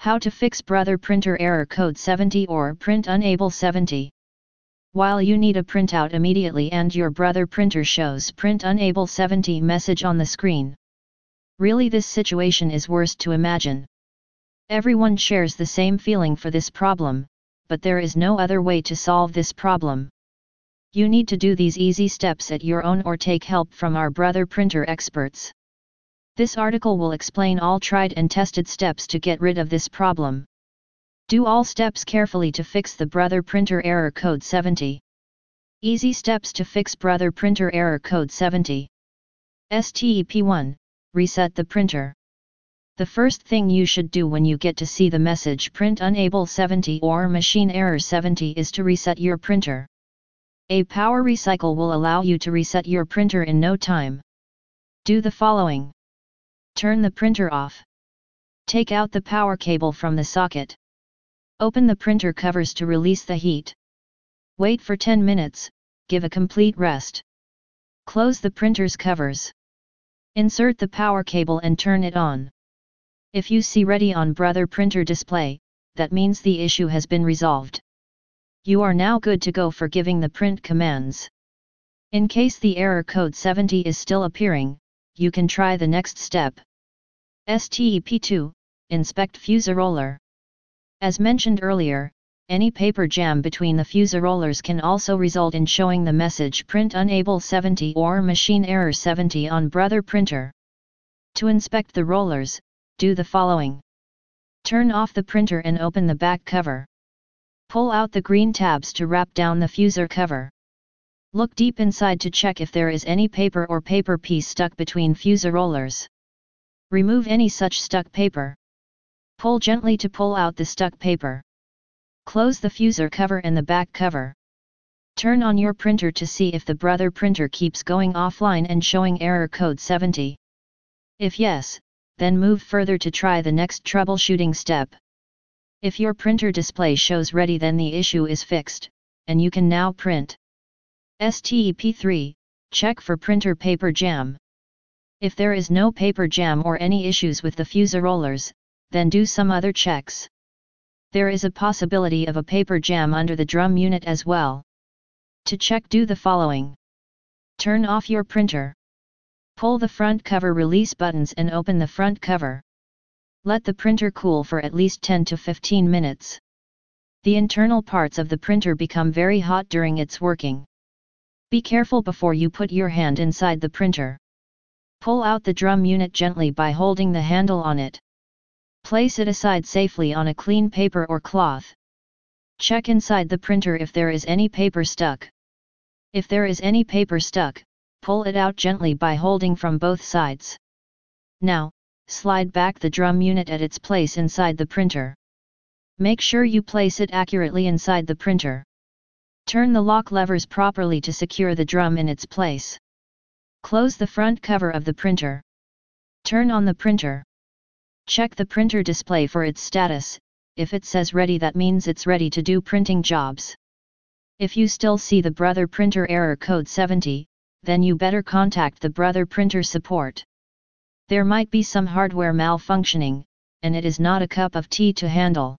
How to fix Brother printer error code 70 or print unable 70. While you need a printout immediately and your Brother printer shows print unable 70 message on the screen. Really this situation is worst to imagine. Everyone shares the same feeling for this problem, but there is no other way to solve this problem. You need to do these easy steps at your own or take help from our Brother printer experts. This article will explain all tried and tested steps to get rid of this problem. Do all steps carefully to fix the Brother printer error code 70. Easy steps to fix Brother printer error code 70. Step 1 Reset the printer. The first thing you should do when you get to see the message print unable 70 or machine error 70 is to reset your printer. A power recycle will allow you to reset your printer in no time. Do the following. Turn the printer off. Take out the power cable from the socket. Open the printer covers to release the heat. Wait for 10 minutes, give a complete rest. Close the printer's covers. Insert the power cable and turn it on. If you see ready on Brother printer display, that means the issue has been resolved. You are now good to go for giving the print commands. In case the error code 70 is still appearing, you can try the next step. Step 2 Inspect fuse roller. As mentioned earlier, any paper jam between the fuse rollers can also result in showing the message print unable 70 or machine error 70 on Brother printer. To inspect the rollers, do the following. Turn off the printer and open the back cover. Pull out the green tabs to wrap down the fuser cover. Look deep inside to check if there is any paper or paper piece stuck between fuser rollers. Remove any such stuck paper. Pull gently to pull out the stuck paper. Close the fuser cover and the back cover. Turn on your printer to see if the Brother printer keeps going offline and showing error code 70. If yes, then move further to try the next troubleshooting step. If your printer display shows ready then the issue is fixed, and you can now print. Step 3 Check for printer paper jam. If there is no paper jam or any issues with the fuser rollers, then do some other checks there is a possibility of a paper jam under the drum unit as well. To check do the following. Turn off your printer. Pull the front cover release buttons and open the front cover. Let the printer cool for at least 10 to 15 minutes. The internal parts of the printer become very hot during its working. Be careful before you put your hand inside the printer. Pull out the drum unit gently by holding the handle on it. Place it aside safely on a clean paper or cloth. Check inside the printer if there is any paper stuck. If there is any paper stuck, pull it out gently by holding from both sides. Now, slide back the drum unit at its place inside the printer. Make sure you place it accurately inside the printer. Turn the lock levers properly to secure the drum in its place. Close the front cover of the printer. Turn on the printer. Check the printer display for its status, if it says ready that means it's ready to do printing jobs. If you still see the Brother printer error code 70, then you better contact the Brother printer support. There might be some hardware malfunctioning, and it is not a cup of tea to handle.